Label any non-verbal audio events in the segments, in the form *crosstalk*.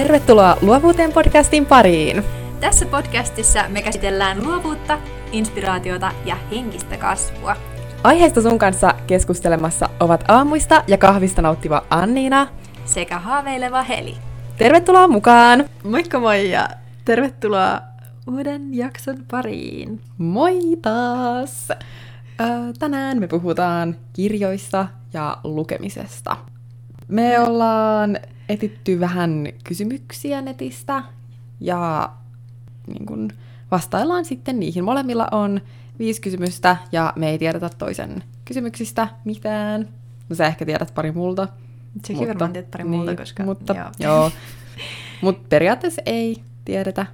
Tervetuloa Luovuuteen podcastin pariin! Tässä podcastissa me käsitellään luovuutta, inspiraatiota ja henkistä kasvua. Aiheesta sun kanssa keskustelemassa ovat aamuista ja kahvista nauttiva Anniina sekä haaveileva Heli. Tervetuloa mukaan! Moikka moi ja tervetuloa uuden jakson pariin. Moi taas! Tänään me puhutaan kirjoista ja lukemisesta. Me ollaan etitty vähän kysymyksiä netistä ja niin kun vastaillaan sitten niihin. Molemmilla on viisi kysymystä ja me ei tiedetä toisen kysymyksistä mitään. No sä ehkä tiedät pari multa. Sekin mutta, varmaan tiedät pari multa, niin, koska... Mutta, joo. joo. *laughs* Mutta periaatteessa ei tiedetä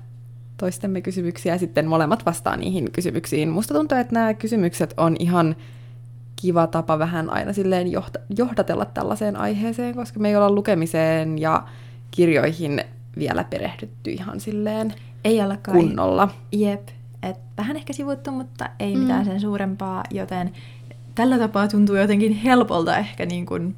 toistemme kysymyksiä ja sitten molemmat vastaa niihin kysymyksiin. Musta tuntuu, että nämä kysymykset on ihan kiva tapa vähän aina silleen johda- johdatella tällaiseen aiheeseen, koska me ei olla lukemiseen ja kirjoihin vielä perehdytty ihan silleen ei alkaa. kunnolla. Jep, et vähän ehkä sivuttu, mutta ei mm. mitään sen suurempaa, joten tällä tapaa tuntuu jotenkin helpolta ehkä niin kuin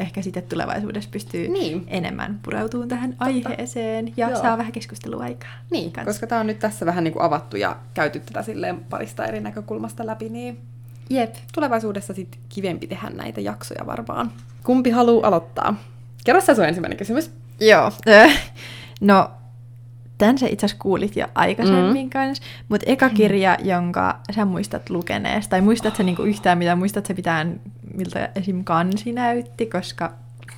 ehkä sitten tulevaisuudessa pystyy niin. enemmän pureutumaan tähän Totta. aiheeseen ja Joo. saa vähän keskusteluaikaa. Niin, kanssa. koska tämä on nyt tässä vähän niin kuin avattu ja käyty tätä silleen parista eri näkökulmasta läpi, niin Jep. tulevaisuudessa sitten kivempi tehdä näitä jaksoja varmaan. Kumpi haluaa aloittaa? Kerro sä sun ensimmäinen kysymys. Joo. *laughs* no, tämän sä itse asiassa kuulit jo aikaisemmin mm. kanssa, mutta eka kirja, jonka sä muistat lukeneesta, tai muistat sä niinku yhtään mitä, muistat sä mitään, miltä esim. kansi näytti, koska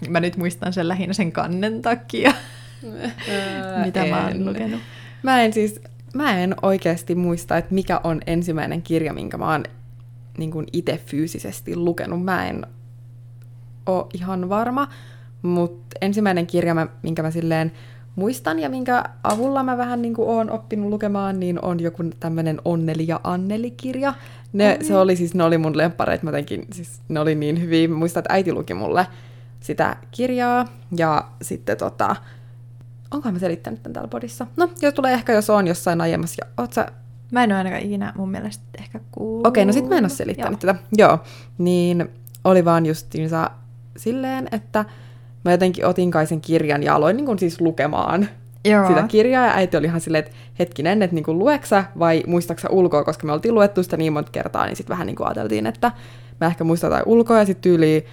mä nyt muistan sen lähinnä sen kannen takia, *laughs* mitä en. mä oon lukenut. Mä en siis, mä en oikeasti muista, että mikä on ensimmäinen kirja, minkä mä oon niin itse fyysisesti lukenut. Mä en ole ihan varma, mutta ensimmäinen kirja, minkä mä silleen muistan ja minkä avulla mä vähän niin kuin oon oppinut lukemaan, niin on joku tämmöinen Onneli ja Anneli-kirja. Ne, Se oli siis, ne oli mun lemppareit, mä jotenkin, siis ne oli niin hyviä. Mä muistan, että äiti luki mulle sitä kirjaa ja sitten tota, onkohan mä selittänyt tämän täällä podissa? No, jos tulee ehkä, jos on jossain aiemmassa. Ja, oot sä... Mä en ole ainakaan ikinä mun mielestä ehkä kuullut. Okei, okay, no sit mä en ole selittänyt Joo. tätä. Joo, niin oli vaan justiinsa silleen, että mä jotenkin otin kai sen kirjan ja aloin niin kuin siis lukemaan Joo. sitä kirjaa, ja äiti oli ihan silleen, että hetkinen, että niin lueksä vai muistaksa ulkoa, koska me oltiin luettu sitä niin monta kertaa, niin sitten vähän niin kuin ajateltiin, että mä ehkä muistan jotain ulkoa, ja sitten tyyli,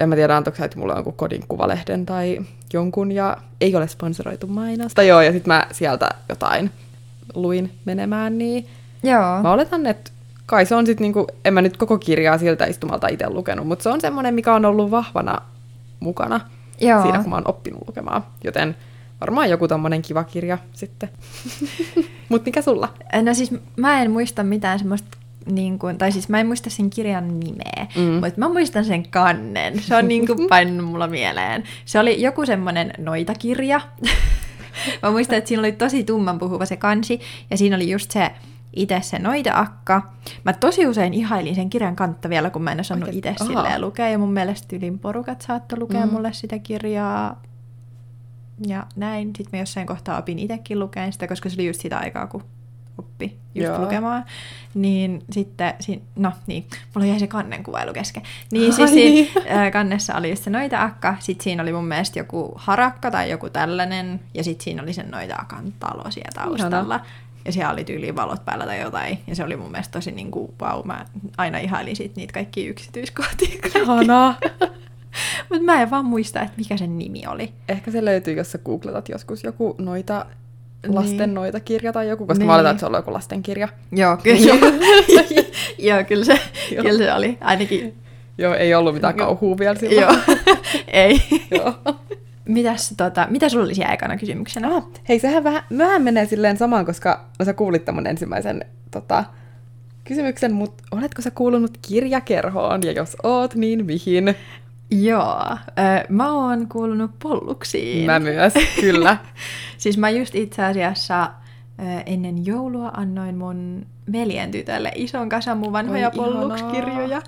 en mä tiedä, antoiko että mulle jonkun kodin kuvalehden tai jonkun, ja ei ole sponsoroitu mainosta. Joo, ja sitten mä sieltä jotain luin menemään, niin Joo. mä oletan, että kai se on sitten niinku, en mä nyt koko kirjaa siltä istumalta itse lukenut, mutta se on semmoinen, mikä on ollut vahvana mukana Joo. siinä, kun mä oon oppinut lukemaan. Joten varmaan joku tommonen kiva kirja sitten. *laughs* Mutta mikä sulla? No siis mä en muista mitään semmoista niin kuin, tai siis mä en muista sen kirjan nimeä, mm. mutta mä muistan sen kannen. Se on *laughs* niin kuin painunut mulla mieleen. Se oli joku semmoinen noitakirja. *laughs* *laughs* mä muistan, että siinä oli tosi tumman puhuva se kansi, ja siinä oli just se itse se noita-akka. Mä tosi usein ihailin sen kirjan kantta vielä, kun mä en osannut itse silleen lukea. Ja mun mielestä ylin porukat saattoi lukea mm. mulle sitä kirjaa. Ja näin. Sitten mä jossain kohtaa opin itsekin lukeen sitä, koska se oli just sitä aikaa, kun oppi just Joo. lukemaan. Niin sitten, no niin, mulla jäi se kannen kuvailu kesken. Niin siis siinä, *laughs* kannessa oli just se noita akka, sitten siinä oli mun mielestä joku harakka tai joku tällainen, ja sitten siinä oli sen noita akan talo siellä taustalla. Ihana. Ja siellä oli tyyliin valot päällä tai jotain. Ja se oli mun mielestä tosi niin kuin, wow, mä aina ihailin sit niitä *laughs* kaikki yksityiskohtia. Ihanaa. *laughs* Mutta mä en vaan muista, että mikä sen nimi oli. Ehkä se löytyy, jos sä googletat joskus joku noita lasten niin. noita kirja tai joku, koska niin. mä oletan, että se on joku lastenkirja. Joo, *laughs* kyllä. *laughs* Joo, kyllä se, Joo. kyllä se oli. Ainakin. Joo, ei ollut mitään kauhua vielä silloin. Joo, *laughs* ei. Joo. Mitäs, tota, mitä sulla oli siellä ekana kysymyksenä? Ah, hei, sehän vähän, vähän menee silleen samaan, koska sä kuulit tämän ensimmäisen tota, kysymyksen, mutta oletko sä kuulunut kirjakerhoon, ja jos oot, niin mihin? Joo, äh, mä oon kuulunut polluksiin. Mä myös, kyllä. *laughs* siis mä just itse asiassa äh, ennen joulua annoin mun veljen tytölle ison kasan mun vanhoja pollukskirjoja.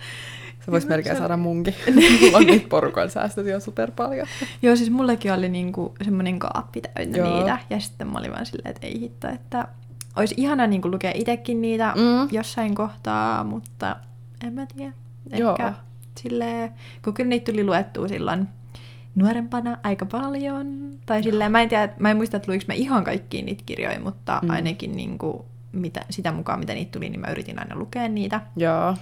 Se voisi melkein saada munkin. *laughs* Mulla on niitä porukan säästöt jo super paljon. Joo, siis mullekin oli niinku semmoinen kaappi täynnä Joo. niitä. Ja sitten mä olin vaan silleen, että ei hitto, että olisi ihana niinku lukea itsekin niitä mm. jossain kohtaa, mutta en mä tiedä. Ehkä Joo. Silleen, kun kyllä niitä tuli luettua silloin nuorempana aika paljon. Tai silleen, mä en tiedä, mä en muista, että luiks mä ihan kaikkiin niitä kirjoja, mutta mm. ainakin niin kuin, mitä, sitä mukaan, mitä niitä tuli, niin mä yritin aina lukea niitä. Joo.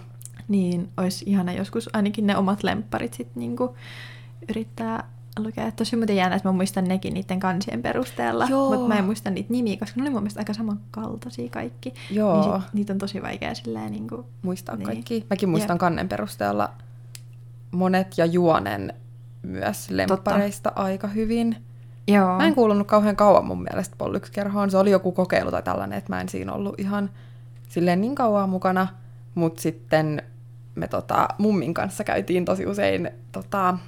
Niin olisi ihana joskus ainakin ne omat lempparit sitten niin yrittää lukea. Tosi muuten jännä, että mä muistan nekin niiden kansien perusteella, mutta mä en muista niitä nimiä, koska ne oli mun mielestä aika samankaltaisia kaikki. Joo. Niin sit, niitä on tosi vaikea silleen niin kuin, Muistaa Niin. kaikki. Mäkin muistan Jep. kannen perusteella monet ja juonen myös lemppareista aika hyvin. Joo. Mä en kuulunut kauhean kauan mun mielestä Pollux-kerhoon. Se oli joku kokeilu tai tällainen, että mä en siinä ollut ihan silleen niin kauan mukana. Mutta sitten me tota, mummin kanssa käytiin tosi usein tota,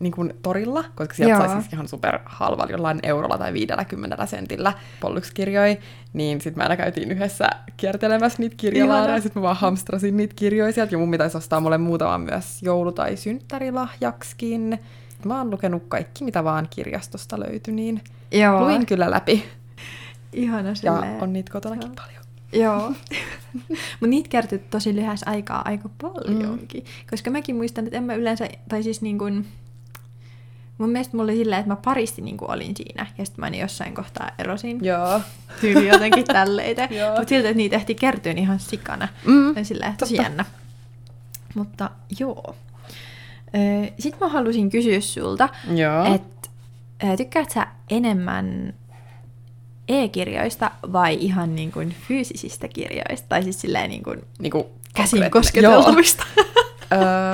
niin kuin torilla, koska sieltä Joo. sai siis ihan super halvalla jollain eurolla tai 50 sentillä Pollux-kirjoja. Niin sitten me aina käytiin yhdessä kiertelemässä niitä kirjalaareja, Ihana. ja sitten mä vaan hamstrasin niitä kirjoja sieltä. Ja mummi taisi ostaa mulle muutaman myös joulu- tai synttärilahjaksikin. Mä oon lukenut kaikki, mitä vaan kirjastosta löytyi, niin Joo. luin kyllä läpi. Ihana Ja silleen. on niitä kotonakin Joo. paljon. Joo. *laughs* Mutta niitä kertyi tosi lyhyessä aikaa aika paljonkin. Mm. Koska mäkin muistan, että en mä yleensä, tai siis niin kuin, mun mielestä mulla oli silleen, että mä paristi niin kuin olin siinä, ja sitten mä aina jossain kohtaa erosin. Joo. Tyyli jotenkin *laughs* tälleitä. Mutta siltä, että niitä ehti kertyä ihan sikana. Mm, silleen, tosi jännä. Mutta joo. Sitten mä halusin kysyä sulta, että tykkäät sä enemmän e-kirjoista vai ihan niin kuin fyysisistä kirjoista? Tai siis silleen niin kuin Niinku käsin konkreettinen- kosketeltavista. Öö, *laughs*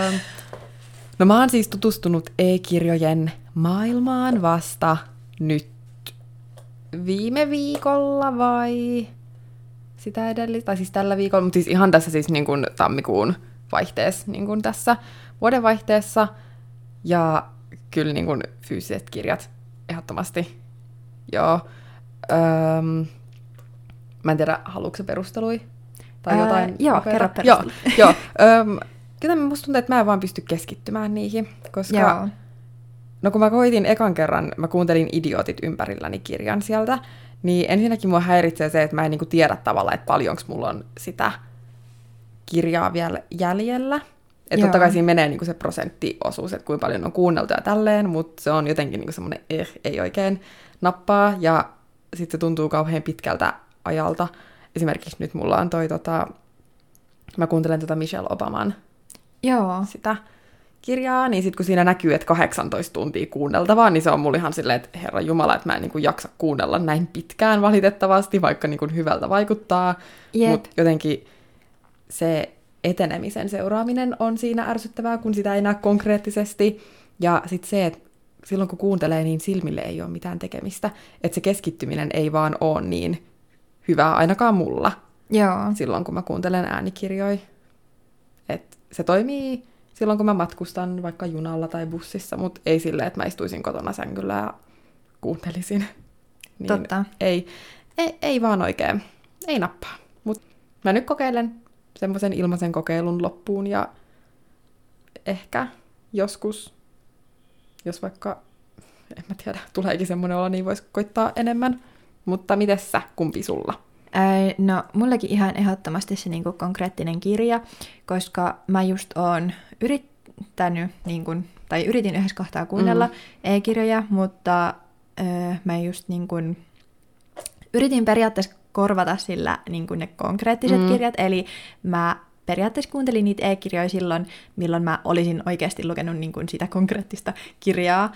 no mä oon siis tutustunut e-kirjojen maailmaan vasta nyt viime viikolla vai sitä edellistä, tai siis tällä viikolla, mutta siis ihan tässä siis niin kuin tammikuun vaihteessa, niin kuin tässä vuodenvaihteessa. Ja kyllä niin kuin fyysiset kirjat ehdottomasti. Joo. Öö, mä en tiedä, haluatko perustelui? Tai Ää, jotain joo, kerro Joo, joo. Öm, kyllä musta tuntuu, että mä en vaan pysty keskittymään niihin, koska Joo. No kun mä koitin ekan kerran, mä kuuntelin Idiotit ympärilläni kirjan sieltä, niin ensinnäkin mua häiritsee se, että mä en niinku tiedä tavallaan, että paljonko mulla on sitä kirjaa vielä jäljellä. Että totta kai siinä menee niinku se prosenttiosuus, että kuinka paljon on kuunneltu ja tälleen, mutta se on jotenkin niinku semmoinen, eh, ei oikein nappaa. Ja sitten se tuntuu kauhean pitkältä ajalta. Esimerkiksi nyt mulla on toi tota, mä kuuntelen tota Michelle Obaman Joo. sitä kirjaa, niin sitten kun siinä näkyy, että 18 tuntia kuunneltavaa, niin se on mulla ihan silleen, että herra jumala, että mä en niin kuin jaksa kuunnella näin pitkään valitettavasti, vaikka niin kuin hyvältä vaikuttaa. Jep. Mutta jotenkin se etenemisen seuraaminen on siinä ärsyttävää, kun sitä ei näe konkreettisesti. Ja sitten se, että silloin kun kuuntelee, niin silmille ei ole mitään tekemistä. Että se keskittyminen ei vaan ole niin hyvää ainakaan mulla Joo. silloin, kun mä kuuntelen äänikirjoja. Et se toimii silloin, kun mä matkustan vaikka junalla tai bussissa, mutta ei silleen, että mä istuisin kotona sängyllä ja kuuntelisin. *laughs* Niin Totta. Ei, ei, ei vaan oikein, ei nappaa. Mutta mä nyt kokeilen semmoisen ilmaisen kokeilun loppuun ja ehkä joskus, jos vaikka, en mä tiedä, tuleekin semmoinen olo, niin voisi koittaa enemmän. Mutta mites sä, kumpi sulla? No, mullekin ihan ehdottomasti se niinku konkreettinen kirja, koska mä just oon yrittänyt, niinku, tai yritin yhdessä kohtaa kuunnella mm. e-kirjoja, mutta öö, mä just niinku, yritin periaatteessa korvata sillä niinku ne konkreettiset Mm. kirjat, eli mä periaatteessa kuuntelin niitä e-kirjoja silloin, milloin mä olisin oikeasti lukenut niinku sitä konkreettista kirjaa.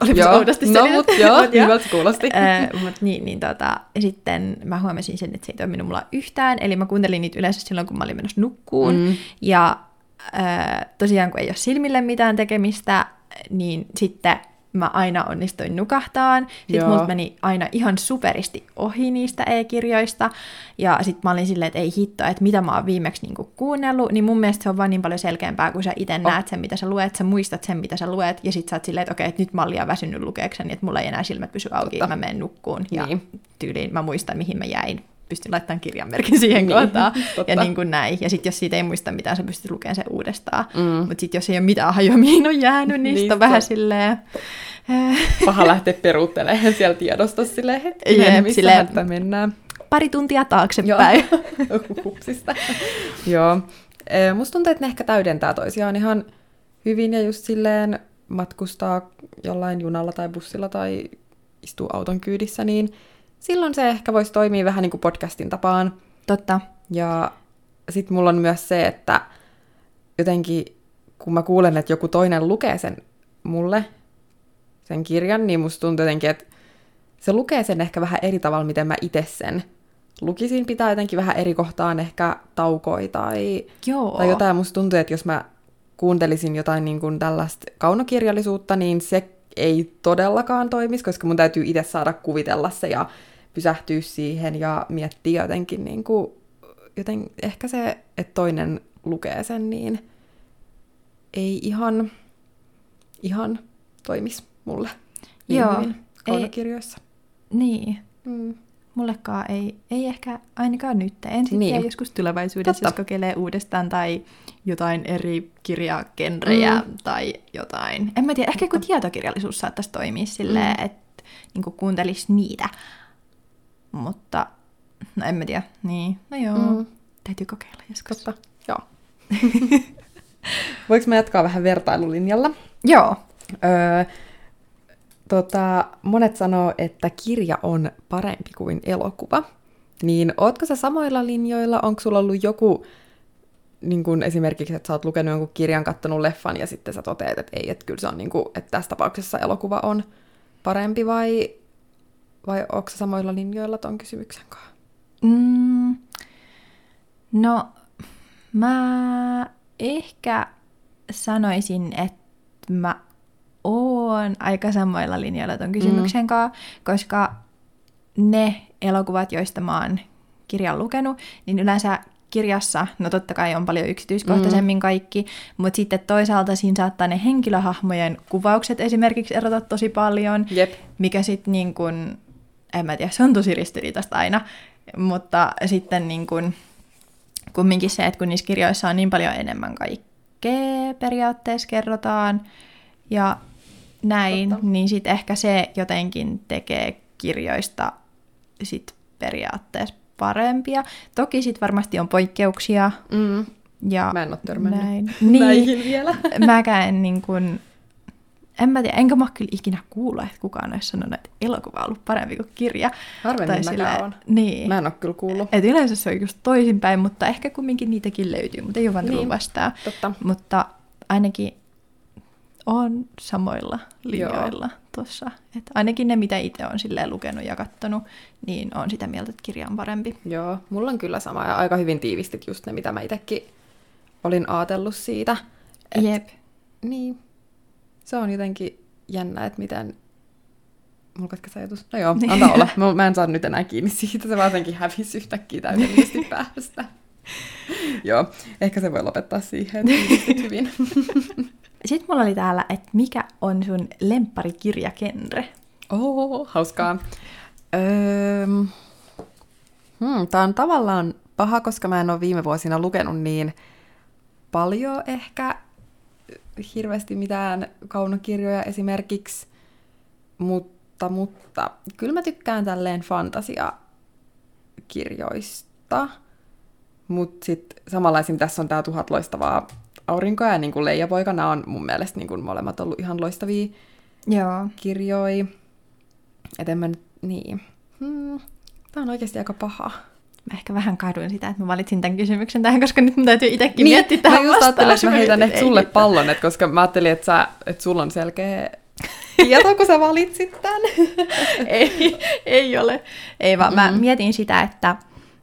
Olipa se oudosti no mut joo, mut joo. hyvältä kuulosti. Äh, mut niin, niin tota, sitten mä huomasin sen, että se ei toiminut mulla yhtään. Eli mä kuuntelin niitä yleensä silloin, kun mä olin menossa nukkuun. Mm. Ja äh, tosiaan, kun ei ole silmille mitään tekemistä, niin sitten mä aina onnistuin nukahtaan. Sitten multa meni aina ihan superisti ohi niistä e-kirjoista. Ja sitten mä olin silleen, että ei hitto, että mitä mä oon viimeksi niinku kuunnellut. Niin mun mielestä se on vaan niin paljon selkeämpää, kun sä itse Oh. näet sen, mitä sä luet. Sä muistat sen, mitä sä luet. Ja sitten sä oot silleen, että okei, että nyt mä oon liian väsynyt lukeekseni, että mulla ei enää silmät pysy auki Totta. mä menen nukkuun. Ja Niin. tyyliin mä muistan, mihin mä jäin. Pystyn laittamaan kirjanmerkin siihen Niin, kohtaan. *laughs* totta. Ja niin kuin näin. Ja sitten jos siitä ei muista mitään, sä pystyt lukemaan sen uudestaan. Mm. Mutta sitten jos ei ole mitään hajua, *laughs* mihin on jäänyt, niin, Niin, niin se on vähän on- silleen... äh, Paha lähteä peruuttelemaan siellä tiedostossa silleen hetkinen, Jep, missä silleen- silleen... mennään. pari tuntia taaksepäin. *laughs* Hupsista. Joo. Eh, Musta tuntuu, että ne ehkä täydentää toisiaan ihan hyvin ja just silleen, matkustaa jollain junalla tai bussilla tai istuu auton kyydissä, niin silloin se ehkä voisi toimia vähän niin kuin podcastin tapaan. Totta. Ja sitten mulla on myös se, että jotenkin kun mä kuulen, että joku toinen lukee sen mulle, sen kirjan, niin musta tuntuu jotenkin, että se lukee sen ehkä vähän eri tavalla, miten mä itse sen lukisin. Pitää jotenkin vähän eri kohtaan ehkä taukoi tai, Joo. tai jotain. Musta tuntuu, että jos mä kuuntelisin jotain niin kuin tällaista kaunokirjallisuutta, niin se ei todellakaan toimisi, koska mun täytyy itse saada kuvitella se ja pysähtyä siihen ja miettiä jotenkin, niin kuin, joten ehkä se, että toinen lukee sen, niin ei ihan, ihan toimis mulle niin Joo, hyvin ei-. Niin. Mm. Mullekaan ei, ei ehkä ainakaan nyt. En sitten Niin. joskus tulevaisuudessa, Totta. jos kokeilee uudestaan tai jotain eri kirjagenrejä Mm. tai jotain. En mä tiedä, ehkä kun tietokirjallisuus saattaisi toimia silleen, Mm. että niin kuuntelisi niitä. Mutta, no en mä tiedä. Niin, no joo, Mm. täytyy kokeilla joskus. Totta, joo. *laughs* Voinko mä jatkaa vähän vertailulinjalla? Joo. Öö, tota, monet sanoo, että kirja on parempi kuin elokuva. Niin ootko sä samoilla linjoilla? Onko sulla ollut joku, niin kun esimerkiksi, että sä oot lukenut jonkun kirjan, kattonut leffan ja sitten sä toteat, että ei, että kyllä se on niin kuin, että tässä tapauksessa elokuva on parempi vai, vai onko samoilla linjoilla ton kysymyksen kanssa? Mm, no, mä ehkä sanoisin, että mä oon aika samoilla linjoilla ton kysymyksen kanssa, koska ne elokuvat, joista mä oon kirjan lukenut, niin yleensä kirjassa, no totta kai on paljon yksityiskohtaisemmin kaikki, mutta sitten toisaalta siinä saattaa ne henkilöhahmojen kuvaukset esimerkiksi erota tosi paljon, Jep. mikä sitten niin kuin, en mä tiedä, se on tosi ristiriitaista aina, mutta sitten niin kuin, kumminkin se, että kun niissä kirjoissa on niin paljon enemmän kaikkea periaatteessa kerrotaan ja näin, Totta. niin sitten ehkä se jotenkin tekee kirjoista sit periaatteessa parempia. Toki sitten varmasti on poikkeuksia Mm. ja Mä en oo törmännyt näin. *laughs* Niin, näihin vielä. mäkään en niin kuin, en mä tiedä, enkä mä kyllä ikinä kuullut, että kukaan olisi sanonut, että elokuva on ollut parempi kuin kirja. Harvemmin silleen- on. Niin. Mä en oo kyllä kuullut. Et yleensä se on just toisinpäin, mutta ehkä kumminkin niitäkin löytyy, mutta ei ole vaan tullut Niin. vastaan. Totta. Mutta ainakin on samoilla linjoilla tuossa. Et ainakin ne, mitä itse on silleen lukenut ja kattonut, niin on sitä mieltä, että kirja on parempi. Joo, mulla on kyllä sama ja aika hyvin tiivistit just ne, mitä mä itsekin olin ajatellut siitä. Et, Jep. Niin. Se on jotenkin jännä, että miten... Mulla katkesi ajatus. No joo, Niin. antaa olla. Mä, mä en saa nyt enää kiinni siitä. Se vaan jotenkin hävisi yhtäkkiä täydellisesti *laughs* päästä. joo, ehkä se voi lopettaa siihen, että *laughs* hyvin. Sitten mulla oli täällä, että mikä on sun lempparikirjagenre? Oo, hauskaa. Öö, hmm, Tämä on tavallaan paha, koska mä en ole viime vuosina lukenut niin paljon ehkä hirveästi mitään kaunokirjoja esimerkiksi, mutta, mutta kyllä mä tykkään tälleen fantasiakirjoista, mutta sitten samalla esim. tässä on tää tuhat loistavaa aurinkoa ja niin kuin Leijapoika, nämä on mun mielestä niin kuin molemmat ollut ihan loistavia Joo. kirjoi. Et en mä nyt, niin. Hmm. Tämä on oikeasti aika paha. Mä ehkä vähän kaduin sitä, että mä valitsin tämän kysymyksen tähän, koska nyt mun täytyy itsekin miettiä mä tähän just ajattelin, että mä heitän ehkä sulle pallon, että koska mä ajattelin, että, sä, että sulla on selkeä *laughs* tieto, kun sä valitsit tämän. *laughs* ei, ei ole. Ei vaan, mä Mm. mietin sitä, että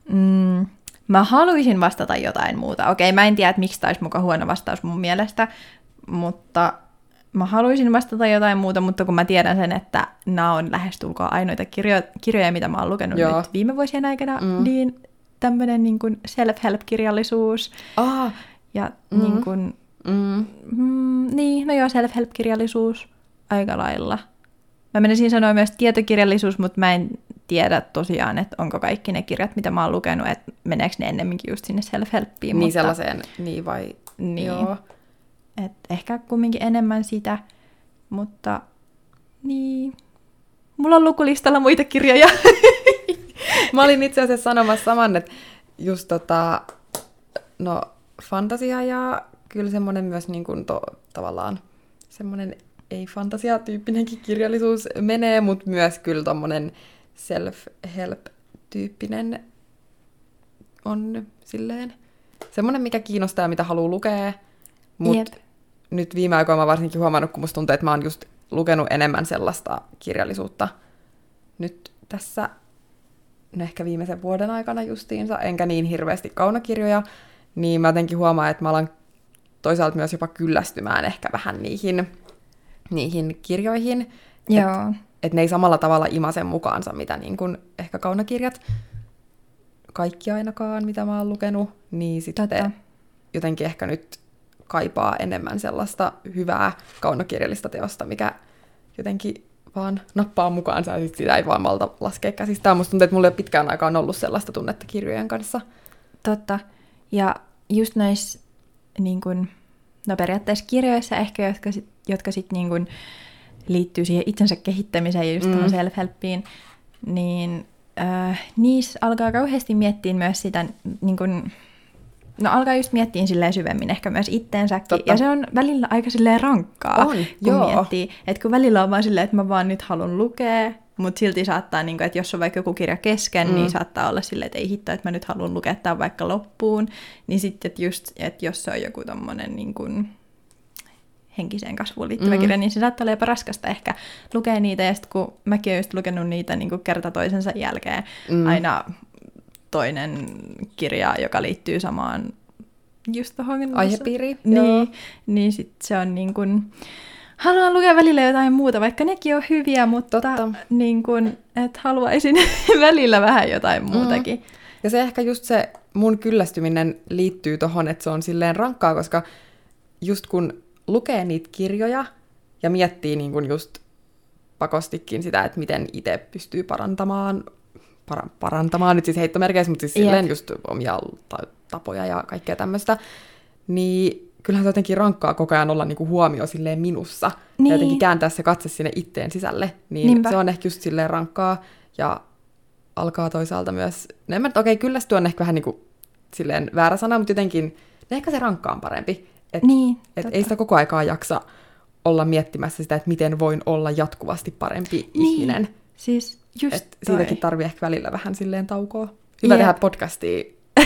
mm, mä haluaisin vastata jotain muuta. Okei, mä en tiedä, että miksi tämä olisi muka huono vastaus mun mielestä, mutta mä haluaisin vastata jotain muuta, mutta kun mä tiedän sen, että nämä on lähestulkoon ainoita kirjo- kirjoja, mitä mä oon lukenut Joo. nyt viime vuosien aikana, Mm. niin tämmöinen niin self-help-kirjallisuus Ah, ja mm. niin kuin, mm, Mm, niin, no joo, self-help-kirjallisuus aika lailla. Mä menisin sanoa myös tietokirjallisuus, mutta mä en tiedä tosiaan, että onko kaikki ne kirjat, mitä mä oon lukenut, että meneekö ne ennemminkin just sinne self-helppiin. niin mutta, sellaiseen, niin vai... Niin. Joo. Et ehkä kumminkin enemmän sitä, mutta niin. Mulla on lukulistalla muita kirjoja. *laughs* Mä olin itse asiassa sanomassa saman, että just tota, no fantasia ja kyllä semmoinen myös niin kuin to, tavallaan semmoinen ei fantasiatyyppinenkin kirjallisuus menee, mutta myös kyllä tommonen self-help-tyyppinen on silleen semmoinen, mikä kiinnostaa ja mitä haluaa lukea. Mutta nyt viime aikoina mä varsinkin huomannut, kun musta tuntuu, että mä oon just lukenut enemmän sellaista kirjallisuutta nyt tässä no ehkä viimeisen vuoden aikana justiinsa, enkä niin hirveästi kaunokirjoja, niin mä jotenkin huomaan, että mä alan toisaalta myös jopa kyllästymään ehkä vähän niihin, niihin kirjoihin. Joo. Että et ne ei samalla tavalla imase mukaansa, mitä niin kun ehkä kaunokirjat, kaikki ainakaan, mitä mä oon lukenut, niin sitten Totta. jotenkin ehkä nyt kaipaa enemmän sellaista hyvää kaunokirjallista teosta, mikä jotenkin vaan nappaa mukaansa ja sit sitä ei vaan malta laskea käsistään. Musta tuntuu, että mulla ei pitkään aikaan ollut sellaista tunnetta kirjojen kanssa. Totta. Ja just näissä niin kun, no periaatteessa kirjoissa ehkä, jotka sit, jotka sit niin kun liittyy siihen itsensä kehittämiseen ja just mm. self-helppiin, niin äh, niissä alkaa kauheasti miettiä myös sitä niin kun, No alkaa just miettiä silleen syvemmin ehkä myös itteensäkin. Totta. Ja se on välillä aika silleen rankkaa, on, kun joo. miettii. Että kun välillä on vaan silleen, että mä vaan nyt haluan lukea, mutta silti saattaa, niin kuin, että jos on vaikka joku kirja kesken, niin mm. niin saattaa olla silleen, että ei hitto, että mä nyt haluan lukea tämän vaikka loppuun. Niin sitten, että just, että jos se on joku tommonen niin kuin henkiseen kasvuun liittyvä mm. kirja, niin se saattaa olla jopa raskasta ehkä lukea niitä. Ja sitten kun mäkin olen just lukenut niitä niin kuin kerta toisensa jälkeen mm. aina toinen kirja, joka liittyy samaan just tuohon aihepiiriin. Niin, niin sit se on niin kuin, haluan lukea välillä jotain muuta, vaikka nekin on hyviä, mutta Totta. niin kuin, et haluaisin *laughs* välillä vähän jotain mm. muutakin. Mm. Ja se ehkä just se mun kyllästyminen liittyy tohon, että se on silleen rankkaa, koska just kun lukee niitä kirjoja ja miettii niin kuin just pakostikin sitä, että miten itse pystyy parantamaan para- parantamaan nyt siis heittomerkeissä, mutta siis yep. silleen just omia tapoja ja kaikkea tämmöistä, niin kyllähän se jotenkin rankkaa koko ajan olla niinku huomio silleen minussa niin. ja jotenkin kääntää se katse sinne itteen sisälle, niin Niinpä. se on ehkä just silleen rankkaa ja alkaa toisaalta myös, no en mä, okei, okay, kyllästyä on ehkä vähän niinku silleen väärä sana, mutta jotenkin no ehkä se rankkaa on parempi. Et, niin, et ei sitä koko aikaa jaksa olla miettimässä sitä, että miten voin olla jatkuvasti parempi niin. ihminen. Siis just Et siitäkin tarvii ehkä välillä vähän silleen taukoa. Hyvä yep. tehdä podcastia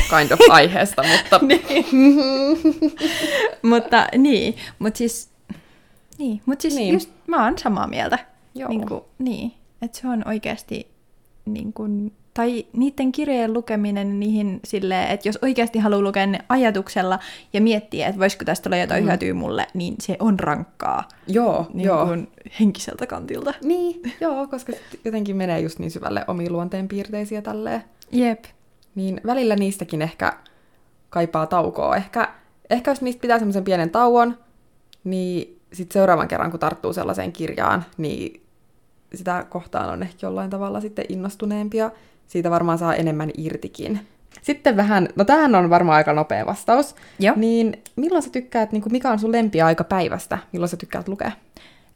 kind of *laughs* aiheesta, mutta... niin. *laughs* mutta niin, mutta siis, niin, mut siis niin. just mä oon samaa mieltä. Joo. Niin, kuin, niin että se on oikeasti niin kuin, tai niiden kirjojen lukeminen niihin silleen, että jos oikeasti haluaa lukea ne ajatuksella ja miettiä, että voisiko tästä olla jotain mm. hyötyä mulle, niin se on rankkaa. Joo, niin joo. Kuin henkiseltä kantilta. Niin, joo, koska jotenkin menee just niin syvälle omiin luonteen piirteisiä tälleen. Jep. Niin välillä niistäkin ehkä kaipaa taukoa. Ehkä, ehkä jos niistä pitää semmoisen pienen tauon, niin sitten seuraavan kerran, kun tarttuu sellaiseen kirjaan, niin sitä kohtaan on ehkä jollain tavalla sitten innostuneempia siitä varmaan saa enemmän irtikin. Sitten vähän, no tähän on varmaan aika nopea vastaus. Joo. Niin milloin sä tykkäät, niin kuin mikä on sun lempiaika päivästä? Milloin sä tykkäät lukea?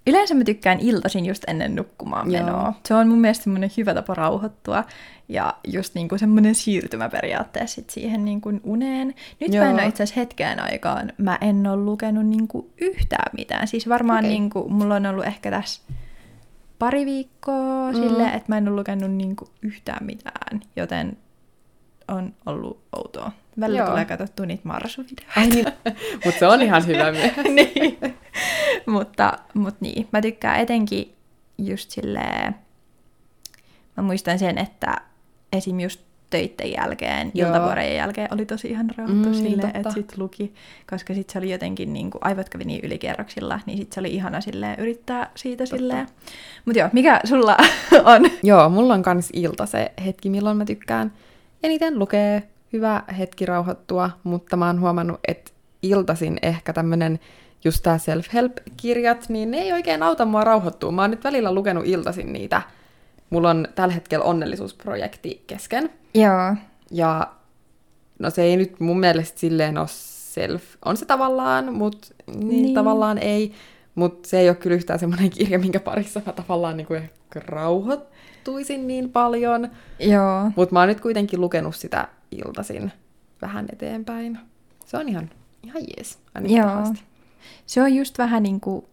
Yleensä mä tykkään iltaisin just ennen nukkumaan menoa. Joo. Se on mun mielestä semmoinen hyvä tapa rauhoittua ja just niinku semmoinen siirtymä periaatteessa sit siihen niinku uneen. Nyt Joo. mä en ole itse asiassa hetkeen aikaan, mä en ole lukenut niinku yhtään mitään. Siis varmaan okay. niinku, mulla on ollut ehkä tässä pari viikkoa mm. silleen, että mä en ole lukenut niinku yhtään mitään, joten on ollut outoa. Välillä Joo. tulee katsottua niitä marsuvideoita. niin. mutta se on ihan hyvä myös. *laughs* niin. mutta, mutta niin, mä tykkään etenkin just silleen, mä muistan sen, että esim. just töitten jälkeen, Joo. iltavuorojen jälkeen oli tosi ihan rauhoittu mm, niin silleen, että sit luki, koska sit se oli jotenkin, niin kuin, aivot kävi niin ylikerroksilla, niin sit se oli ihana silleen, yrittää siitä totta. silleen. Mut joo, mikä sulla *laughs* on? Joo, mulla on kans ilta se hetki, milloin mä tykkään eniten lukee, hyvä hetki rauhoittua, mutta mä oon huomannut, että iltasin ehkä tämmönen just tää self-help-kirjat, niin ne ei oikein auta mua rauhoittua. Mä oon nyt välillä lukenut iltasin niitä. Mulla on tällä hetkellä onnellisuusprojekti kesken. Joo. Ja no se ei nyt mun mielestä silleen ole self, on se tavallaan, mutta niin, niin. tavallaan ei. Mutta se ei ole kyllä yhtään semmoinen kirja, minkä parissa mä tavallaan niin kuin ehkä rauhoittuisin niin paljon. Joo. Mutta mä oon nyt kuitenkin lukenut sitä iltasin vähän eteenpäin. Se on ihan, ihan jees. Joo. Se on just vähän niin kuin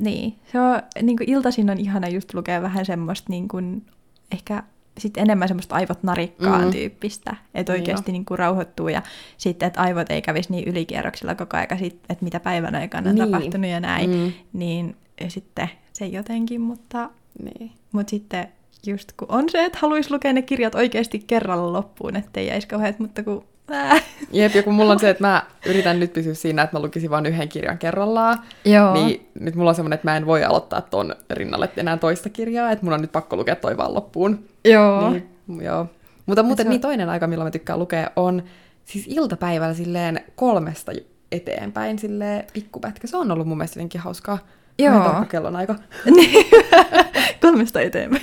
Niin, se on, niin kuin iltaisin on ihana just lukea vähän semmoista niin kuin, ehkä sit enemmän semmoista aivot narikkaan mm. tyyppistä, että Niin oikeasti niin kuin rauhoittuu ja sitten, että aivot ei kävisi niin ylikierroksilla koko aika, sit, että mitä päivän aikana on Niin. tapahtunut ja näin, Mm. niin ja sitten se jotenkin, mutta, Niin. mutta sitten just kun on se, että haluaisi lukea ne kirjat oikeasti kerralla loppuun, ettei jäisi kauheat, mutta kun ää. Jep, ja kun mulla on se, että mä yritän nyt pysyä siinä, että mä lukisin vain yhden kirjan kerrallaan, Joo. niin nyt mulla on semmoinen, että mä en voi aloittaa ton rinnalle enää toista kirjaa, että mun on nyt pakko lukea toi vaan loppuun. Joo. Niin, joo. Mutta muuten on- niin toinen aika, milloin mä tykkään lukea, on siis iltapäivällä silleen kolmesta eteenpäin silleen pikkupätkä. Se on ollut mun mielestä jotenkin hauskaa. Joo. Mä en tarkka kellon aika. Niin. *laughs* Kolmesta eteenpäin.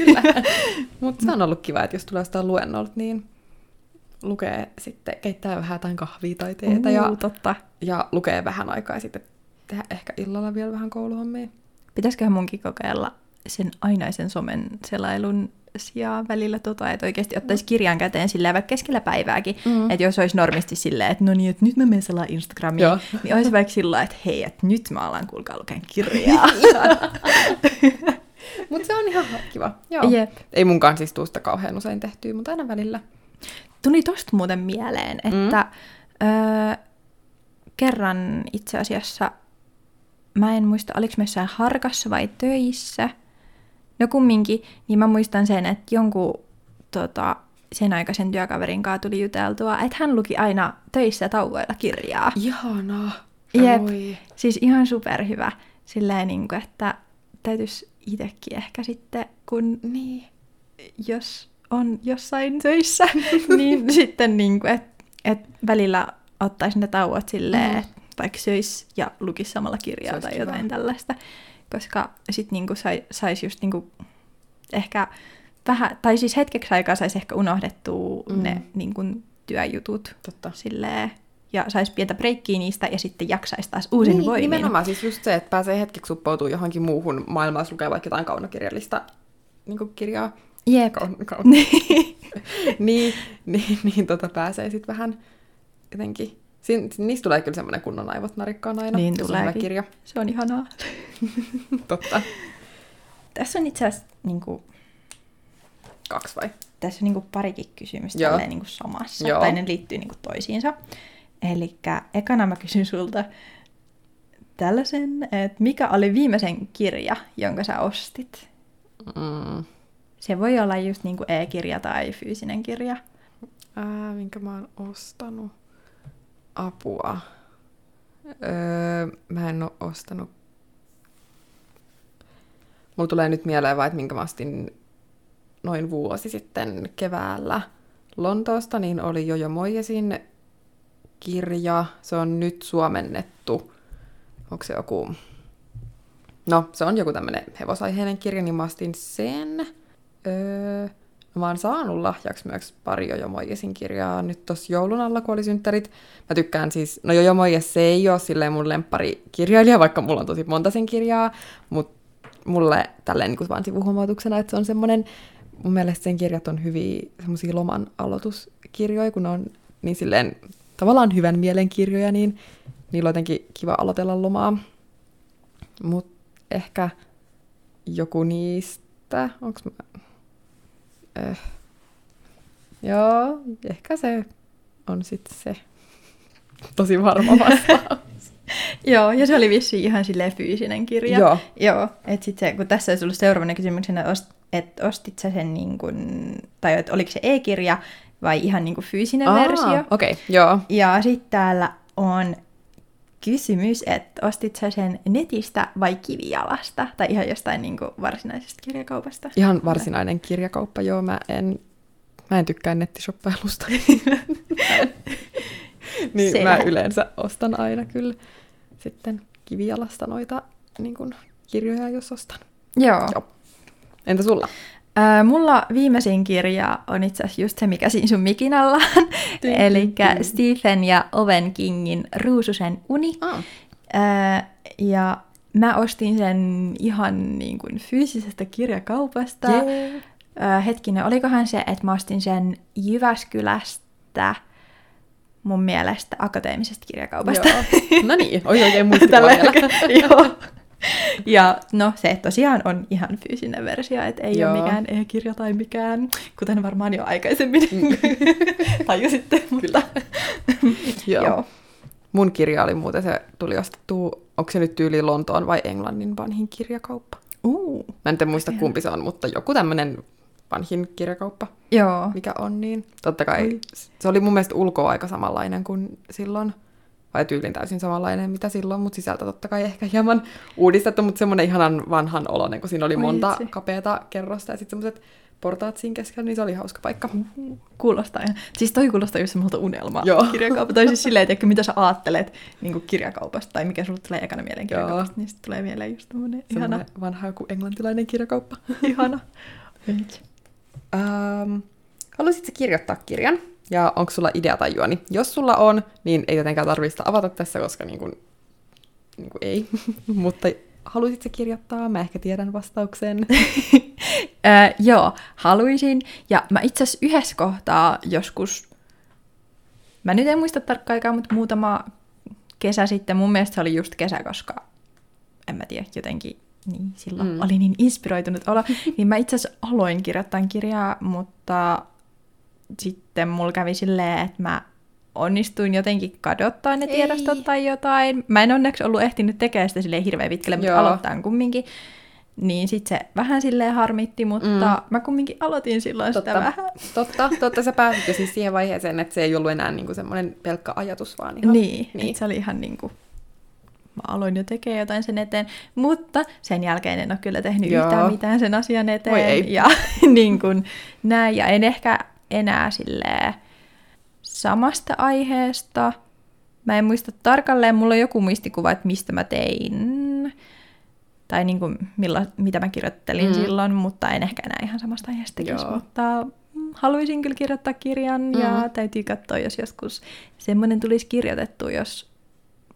Mutta se on ollut kiva, että jos tulee jostain luennolta, niin lukee sitten, keittää vähän jotain kahvia tai teetä ja, Uu, totta. ja lukee vähän aikaa ja sitten tehdä ehkä illalla vielä vähän kouluhommia. Pitäisiköhän munkin kokeilla sen ainaisen somen selailun sijaan välillä tota, että oikeasti ottaisi kirjan käteen silleen vaikka keskellä päivääkin, Mm. mm. että jos olisi normisti silleen, että no niin, että nyt mä menen selaa Instagramiin, Joo. niin olisi vaikka sillä että hei, että nyt mä alan kuulkaa lukea kirjaa. *laughs* Mutta se on ihan kiva. Joo. Jep. Ei munkaan siis tuu sitä kauhean usein tehtyä, mutta aina välillä. Tuli tosta muuten mieleen, että mm. öö, kerran itse asiassa, mä en muista, oliko me jossain harkassa vai töissä, no kumminkin, niin mä muistan sen, että jonkun tota, sen aikaisen työkaverin kanssa tuli juteltua, että hän luki aina töissä tauoilla kirjaa. Ihanaa. Jep. Oi. Siis ihan superhyvä. Silleen, niin kuin, että täytyisi itsekin ehkä sitten, kun Niin. jos on jossain töissä, *laughs* niin *laughs* sitten niin kuin, että et välillä ottaisi ne tauot silleen, Mm. että vaikka söisi ja lukisi samalla kirjaa tai kiva. jotain tällaista. Koska sitten niin kuin sai, saisi just niin kuin ehkä vähän, tai siis hetkeksi aikaa saisi ehkä unohdettua Mm. ne niin kuin työjutut Totta. silleen, ja saisi pientä breikkiä niistä ja sitten jaksaisi taas uusin niin, voimin. nimenomaan siis just se, että pääsee hetkeksi uppoutua johonkin muuhun maailmaan, jos lukee vaikka jotain kaunokirjallista niin kuin kirjaa. Jep. Kaun. *laughs* Niin. niin, niin, niin tota pääsee sitten vähän jotenkin... Siin, niistä tulee kyllä semmoinen kunnon aivot narikkaan aina. Niin tuleekin. kirja. Se on ihanaa. *laughs* Totta. Tässä on itse asiassa niin kuin, Kaksi vai? tässä on niin kuin parikin kysymystä Joo. tälleen niin kuin samassa, Joo. tai ne liittyy niin kuin toisiinsa. Eli ekana mä kysyn sulta tällaisen, että mikä oli viimeisen kirja, jonka sä ostit? Mm. Se voi olla just niin kuin e-kirja tai fyysinen kirja. Ää, minkä mä oon ostanut? Apua. Öö, mä en oo ostanut. Mulla tulee nyt mieleen vaan, että minkä mä ostin noin vuosi sitten keväällä Lontoosta, niin oli Jojo Moijesin kirja. Se on nyt suomennettu. Onko se joku... No, se on joku tämmönen hevosaiheinen kirja, niin mä ostin sen. Öö, mä oon saanut lahjaksi myös pari Jojo Moijesin kirjaa nyt tossa joulun alla, kun oli synttärit. Mä tykkään siis, no Jojo Moijes se ei ole silleen mun lemppari kirjailija, *laughs* vaikka mulla on tosi monta sen kirjaa, mutta mulle tälleen niin vaan sivuhuomautuksena, että se on semmoinen, mun mielestä sen kirjat on hyviä semmoisia loman aloituskirjoja, kun on niin silleen tavallaan hyvän mielen kirjoja, niin niillä on jotenkin kiva aloitella lomaa. Mutta ehkä joku niistä, onks mä... Äh. Joo, ehkä se on sitten se tosi varma *laughs* vastaus. Joo, ja se oli vissiin ihan silleen fyysinen kirja. Joo. Joo, että sitten se, kun tässä olisi ollut seuraavana kysymyksenä, että ostit sä sen niin kuin, tai että oliko se e-kirja vai ihan niin kuin fyysinen Aa, versio. Okei, okay, joo. Ja sitten täällä on kysymys, että ostit sä sen netistä vai kivijalasta? Tai ihan jostain niin kuin varsinaisesta kirjakaupasta? Ihan varsinainen kirjakauppa, joo. Mä en, mä en tykkää nettishoppailusta. *laughs* niin Selvä. mä yleensä ostan aina kyllä sitten kivijalasta noita niin kun, kirjoja, jos ostan. Joo. Joo. Entä sulla? Ää, mulla viimeisin kirja on itse asiassa just se, mikä siinä sun mikin alla on. Eli. Stephen ja Owen Kingin Ruususen uni. Ah. Ää, ja mä ostin sen ihan niin kuin fyysisestä kirjakaupasta. Jee. Ää, hetkinen, olikohan se, että mä ostin sen Jyväskylästä mun mielestä akateemisesta kirjakaupasta. Joo. No niin, oi oikein muistikuva. Joo. *laughs* *laughs* Ja no se tosiaan on ihan fyysinen versio, että ei Joo. ole mikään e-kirja tai mikään, kuten varmaan jo aikaisemmin Mm. *laughs* tajusitte, mutta *laughs* Joo. joo. Mun kirja oli muuten, se tuli ostettua, onko se nyt tyyli Lontoon vai Englannin vanhin kirjakauppa? Uh, Mä en muista kumpi se on, mutta joku tämmönen vanhin kirjakauppa, joo. mikä on niin. Totta kai Oi. se oli mun mielestä ulkoa aika samanlainen kuin silloin. Vai tyylin täysin samanlainen mitä silloin, mutta sisältö totta kai ehkä hieman uudistettu, mutta semmoinen ihanan vanhan oloinen, kun siinä oli Oi monta vitsi. kapeata kerrosta ja sitten semmoiset portaat siinä keskellä, niin se oli hauska paikka. Kuulostaa ihan. Siis toi kuulostaa just semmoilta unelma Joo. kirjakauppa. Tai siis silleen, että mitä sä ajattelet niin kirjakaupasta, tai mikä sulle tulee ekana mieleen Joo. kirjakaupasta, niin sitten tulee mieleen just tämmönen ihana, vanha joku englantilainen kirjakauppa. ihana. Ähm, haluaisitko kirjoittaa kirjan? Ja onko sulla idea tai juoni? Jos sulla on, niin ei jotenkaan tarvitse avata tässä, koska niin kuin, niin kuin ei. *laughs* Mutta haluaisitko kirjoittaa? Mä ehkä tiedän vastauksen. *laughs* Öö, joo, haluaisin. Ja mä itse asiassa yhdessä kohtaa joskus, mä nyt en muista tarkkaan aikaa, mutta muutama kesä sitten, mun mielestä se oli just kesä, koska en mä tiedä, jotenkin niin, silloin mm. oli niin inspiroitunut olo, *laughs* niin mä itse asiassa aloin kirjoittaa kirjaa, mutta sitten mulla kävi silleen, että mä onnistuin jotenkin kadottaa ne Ei. tiedostot tai jotain. Mä en onneksi ollut ehtinyt tekemään sitä silleen hirveän pitkälle, mutta Joo. aloittaa kumminkin. Niin sit se vähän silleen harmitti, mutta mm. mä kumminkin aloitin silloin Totta. sitä vähän. Totta, totta sä pääsit jo siis siihen vaiheeseen, että se ei ollut enää niin kuin semmoinen pelkkä ajatus, vaan ihan... Niin, niin. se oli ihan niinku, mä aloin jo tekemään jotain sen eteen, mutta sen jälkeen en ole kyllä tehnyt Joo. Yhtään mitään sen asian eteen. Ei. Ja *laughs* niin kuin näin, ja en ehkä enää silleen samasta aiheesta. Mä en muista tarkalleen, mulla on joku muistikuva, että mistä mä tein, tai niin kuin milla, mitä mä kirjoittelin Mm. silloin, mutta en ehkä enää ihan samasta aiheesta tekisi, Joo. mutta mm, haluaisin kyllä kirjoittaa kirjan Mm. ja täytyy katsoa, jos joskus semmoinen tulisi kirjoitettu, jos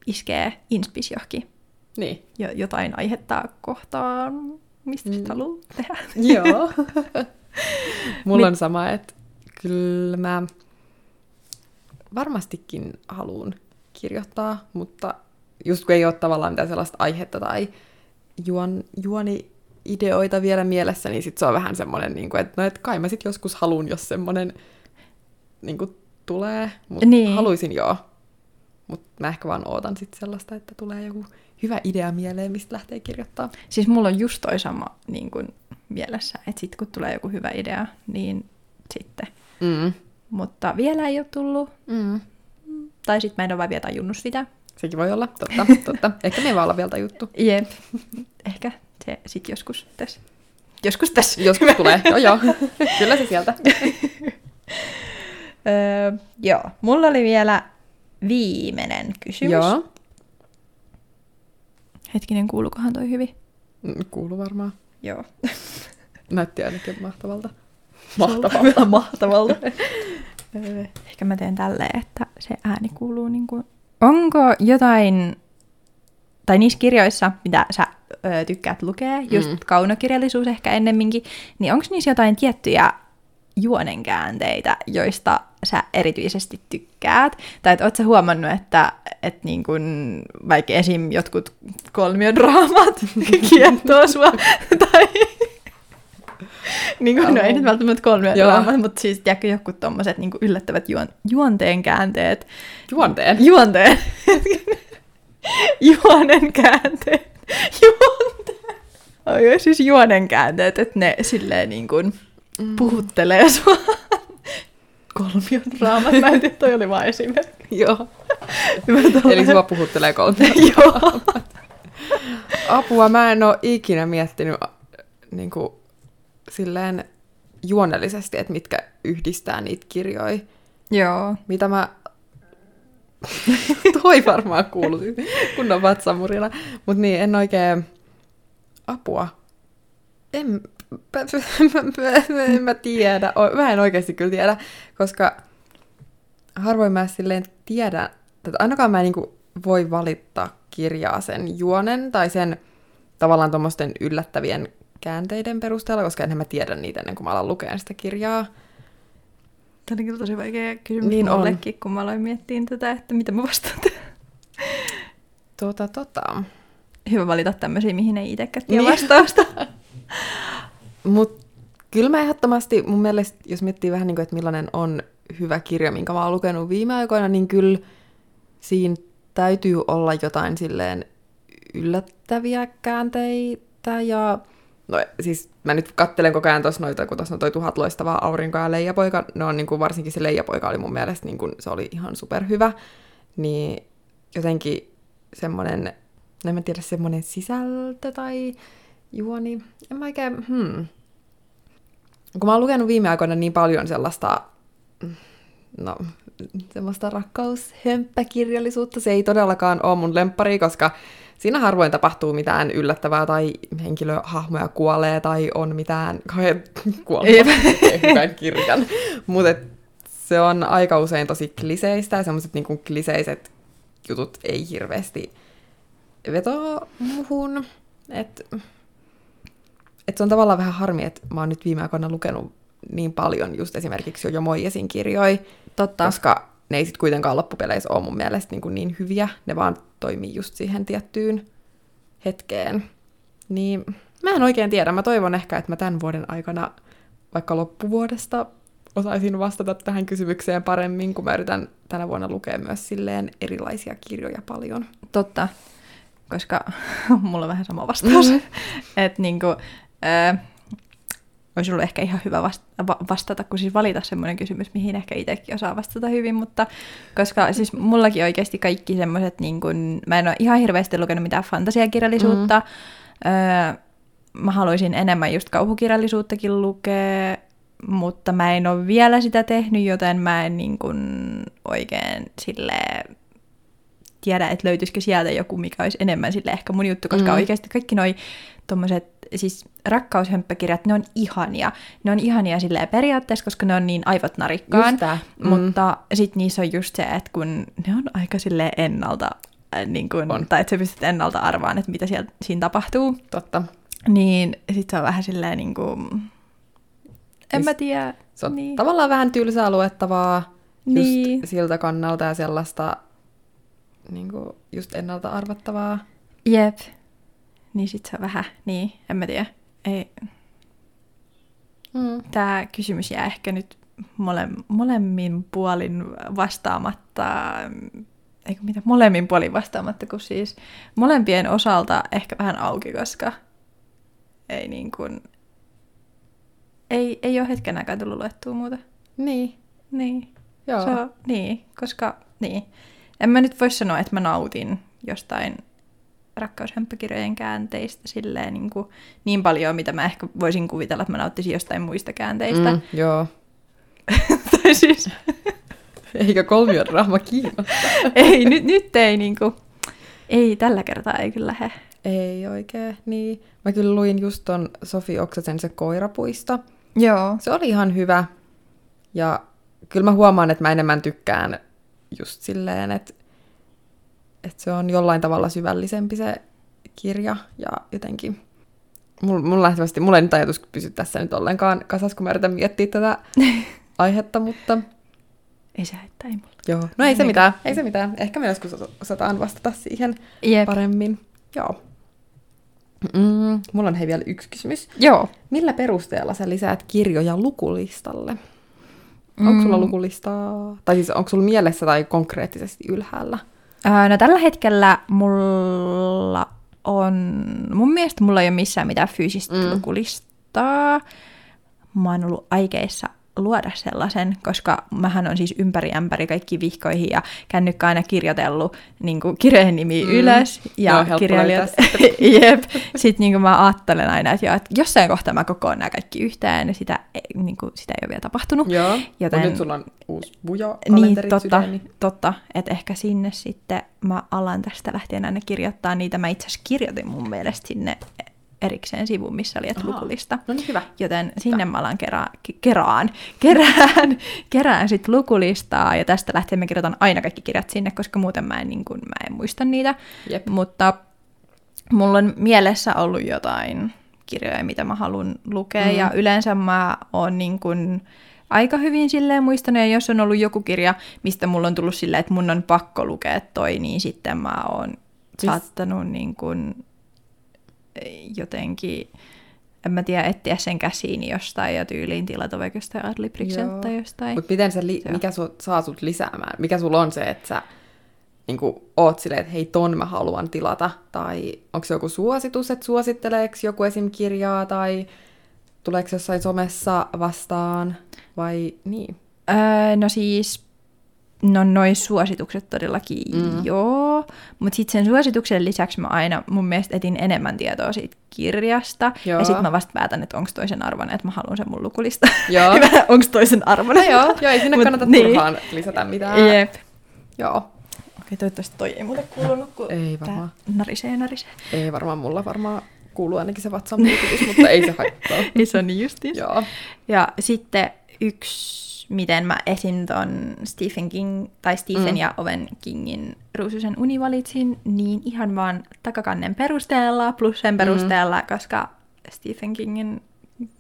iskee inspis johonkin Niin. jo, jotain aihetta kohtaan, mistä Mm. mm. haluaa tehdä. Joo. *laughs* Mulla on sama, että kyllä mä varmastikin haluan kirjoittaa, mutta just kun ei ole tavallaan mitään sellaista aihetta tai juon, juoni-ideoita vielä mielessä, niin sit se on vähän semmoinen, niin kuin, että no, et kai mä sit joskus haluan, jos semmoinen niin kuin, tulee, mutta Niin. haluaisin joo. Mutta mä ehkä vaan ootan sit sellaista, että tulee joku hyvä idea mieleen, mistä lähtee kirjoittaa. Siis mulla on just toi sama niin kuin mielessä, että sitten kun tulee joku hyvä idea, niin sitten. Mm. Mutta vielä ei ole tullut, Mm. tai sitten mä en ole vaan vielä tajunnut sitä. Sekin voi olla, totta, *laughs* totta. Ehkä me vaan olla vielä juttu. Jep. Ehkä se sitten joskus tässä. Joskus tässä. Joskus tulee, *laughs* joo joo. Kyllä se sieltä. Öö, joo, mulla oli vielä viimeinen kysymys. Joo. Hetkinen, kuuluukohan toi hyvin? Mm, Kuuluu varmaan. Joo. Näytti ainakin mahtavalta. Mahtavalta. Mahtavalta. Öö, Ehkä mä teen tälleen, että se ääni kuuluu niin kuin... Onko jotain, tai niissä kirjoissa, mitä sä ö, tykkäät lukea, just Mm. kaunokirjallisuus ehkä ennemminkin, niin onko niissä jotain tiettyjä juonenkäänteitä, joista sä erityisesti tykkäät? Tai että oot sä huomannut, että, että niin kun, vaikka esim. jotkut kolmiodraamat *laughs* kiehtoo sua, tai *laughs* niin kuin, no ei nyt välttämättä kolmiodraamat, mutta siis tiedätkö jotkut tommoset niin yllättävät juon, juonteen käänteet. Juonteen. Juonteen. *laughs* Juonen käänteet. Juonteen. Oi, siis juonen käänteet, että ne silleen niin kuin Mm. puhuttelee sua. Kolmion raamat. Mä en tiedä, toi oli vaan esimerkki. Joo. *laughs* Eli sua puhuttelee kolme. Joo. Apua, mä en oo ikinä miettinyt niin kuin, silleen juonellisesti, että mitkä yhdistää niitä kirjoja. Joo. Mitä mä... *laughs* Toi varmaan kuuluu kunnon vatsamurina. Mutta niin, en oikein... Apua. En, en mä tiedä. Mä en oikeasti kyllä tiedä, koska harvoin mä silleen tiedän, että ainakaan mä en niinku voi valittaa kirjaa sen juonen tai sen tavallaan tuommoisten yllättävien käänteiden perusteella, koska enhän mä tiedä niitä ennen kuin mä alan lukea sitä kirjaa. Tämä oli kyllä tosi vaikea kysymys Niin niin on. mullekin, kun mä aloin miettiä tätä, että mitä mä vastaan. Tota, tota. hyvä valita tämmöisiä, mihin ei itsekään tiedä Niin. vastausta. *laughs* Mutta kyllä mä ehdottomasti, mun mielestä, jos miettii vähän niin kuin, että millainen on hyvä kirja, minkä mä oon lukenut viime aikoina, niin kyllä siinä täytyy olla jotain silleen yllättäviä käänteitä ja No siis mä nyt kattelen koko ajan tuossa noita, kun tuossa on toi tuhat loistavaa aurinkoa ja leijapoika, ne on niin kuin, varsinkin se leijapoika oli mun mielestä, niin kuin, se oli ihan superhyvä, niin jotenkin semmoinen, no en mä tiedä, semmoinen sisältö tai juoni, en mä oikein, hmm. Kun mä oon lukenut viime aikoina niin paljon sellaista, no, semmoista rakkaushömppäkirjallisuutta, se ei todellakaan ole mun lemppari, koska siinä harvoin tapahtuu mitään yllättävää tai henkilöhahmoja kuolee tai on mitään *laughs* kuolemaa hyvän kirjan. Mutta se on aika usein tosi kliseistä ja semmoiset niinku kliseiset jutut ei hirveästi vetoa muhun. Et, et se on tavallaan vähän harmi, että mä oon nyt viime aikoina lukenut niin paljon just esimerkiksi jo Moijesin kirjoja, Totta. koska ne ei sitten kuitenkaan loppupeleissä ole mun mielestä niin, kuin niin hyviä, ne vaan toimii just siihen tiettyyn hetkeen. Niin mä en oikein tiedä, mä toivon ehkä, että mä tämän vuoden aikana vaikka loppuvuodesta osaisin vastata tähän kysymykseen paremmin, kun mä yritän tänä vuonna lukea myös silleen erilaisia kirjoja paljon. Totta, koska *laughs* mulla on vähän sama vastaus. Mhm. Mm-hmm. *laughs* että niinku, äh, olisi ollut ehkä ihan hyvä vasta- va- vastata, kun siis valita semmoinen kysymys, mihin ehkä itsekin osaa vastata hyvin, mutta koska siis mullakin oikeasti kaikki semmoiset, niin kun, mä en ole ihan hirveästi lukenut mitään fantasiakirjallisuutta, mm. öö, mä haluaisin enemmän just kauhukirjallisuuttakin lukea, mutta mä en ole vielä sitä tehnyt, joten mä en niin kun oikein silleen tiedä, että löytyisikö sieltä joku, mikä olisi enemmän sille ehkä mun juttu, koska Mm. oikeasti kaikki noi tommoset, siis rakkaushömppäkirjat, ne on ihania. Ne on ihania silleen periaatteessa, koska ne on niin aivot narikkaan. Mm. Mutta sit niissä on just se, että kun ne on aika silleen ennalta, äh, niin kun, On. tai että sä pystyt ennalta arvaan, että mitä siellä, siinä tapahtuu, Totta. niin sit se on vähän silleen niin kuin, en Siis mä tiedä. Se on niin. tavallaan vähän tylsää luettavaa just Niin. siltä kannalta ja sellaista niin kuin, just ennalta arvattavaa. Jep. Niin sit se on vähän, niin, en mä tiedä. Ei, Mm. Tämä kysymys jää ehkä nyt mole, molemmin puolin vastaamatta, eikö mitä, molemmin puolin vastaamatta, kun siis molempien osalta ehkä vähän auki, koska ei niin kuin, ei, ei ole hetken aikaa tullut luettua muuta. Niin, Niin, joo. se on, niin, koska, niin. En mä nyt voi sanoa, että mä nautin jostain rakkaushömppäkirjojen käänteistä silleen niin, kuin, niin paljon, mitä mä ehkä voisin kuvitella, että mä nauttisin jostain muista käänteistä. Mm, joo. *laughs* tai siis, Eikä kolmiodraama kiinnosta. *laughs* ei, nyt, nyt ei niinku, ei, tällä kertaa ei kyllä lähde. Ei oikein, niin. Mä kyllä luin just ton Sofi Oksasen se koirapuisto. Joo. Se oli ihan hyvä. Ja kyllä mä huomaan, että mä enemmän tykkään just silleen, että, että se on jollain tavalla syvällisempi se kirja. Ja jotenkin... Mulla, mulla, lähtevästi, mulla ei nyt ajatus pysy tässä nyt ollenkaan kasas, kun mä yritän miettiä tätä *laughs* aihetta, mutta Ei se haittaa, ei mulla. joo. No ei se mitään, ei se mitään. Ehkä me joskus os- osataan vastata siihen Jep. paremmin. Joo. Mm, mulla on hei vielä yksi kysymys. Joo. Millä perusteella sä lisäät kirjoja lukulistalle? Onko sulla Mm. lukulistaa? Tai siis onko sulla mielessä tai konkreettisesti ylhäällä? Öö, no tällä hetkellä mulla on, mun mielestä mulla ei ole missään mitään fyysistä Mm. mm. lukulistaa. Mä oon ollut aikeissa luoda sellaisen, koska mähän on siis ympäri ämpäri kaikki vihkoihin ja kännykkä aina kirjoitellut niin kuin kirjojen nimi Mm. ylös. Ja helppo kirjailijat, *laughs* jep. Sitten niin kuin mä ajattelen aina, että, joo, että jossain kohtaa mä kokoon nämä kaikki yhteen ja sitä, ei- niin kuin, sitä ei ole vielä tapahtunut. Joo. Joten- Joten... nyt sulla on uusi bujo Niin, totta, sydämi. totta. Että ehkä sinne sitten mä alan tästä lähtien aina kirjoittaa niitä. Mä itse asiassa kirjoitin mun mielestä sinne erikseen sivuun, missä oli että lukulista. No niin, hyvä. Joten sinne mä alan kerää, ke- keraan, *laughs* kerään, kerään sit lukulistaa ja tästä lähtien mä kirjoitan aina kaikki kirjat sinne, koska muuten mä en, niin kun, mä en muista niitä. Jep. Mutta mulla on mielessä ollut jotain kirjoja, mitä mä haluan lukea, Mm. mm. ja yleensä mä oon niin kun aika hyvin silleen muistanut, ja jos on ollut joku kirja, mistä mulla on tullut silleen, että mun on pakko lukea toi, niin sitten mä oon Siis- saattanut niin kun jotenkin, en mä tiedä, etsiä sen käsiin jostain ja tyyliin tilata vaikka jostain Adlibriksen tai jostain. Mutta miten se, li- mikä su- saa sut lisäämään? Mikä sulla on se, että sä niin oot silleen, että hei ton mä haluan tilata? Tai onko se joku suositus, että suositteleeko joku esim. kirjaa tai tuleeko jossain somessa vastaan? Vai niin? Öö, no siis, no noin suositukset todellakin mm. joo, mutta sitten sen suosituksen lisäksi mä aina mun mielestä etin enemmän tietoa siitä kirjasta, Joo. ja sitten mä vasta päätän, että onko toisen arvoinen, että mä haluan sen mun lukulista. *laughs* Joo. onko toisen arvoinen? No joo, joo, ei sinne Mut kannata niin. turhaan lisätä mitään. Jep. Joo. Okei, toivottavasti toi ei mulle kuulunut, kun Ei varmaan. narisee narisee. Ei varmaan mulla varmaan kuuluu ainakin se vatsan mutta ei se haittaa. *laughs* Ei se on niin justiin. Joo. Ja sitten yksi, miten mä esin ton Stephen King, tai Stephen Mm. mm. ja Oven Kingin Ruususen uni valitsin, niin ihan vaan takakannen perusteella, plus sen perusteella, mm. koska Stephen Kingin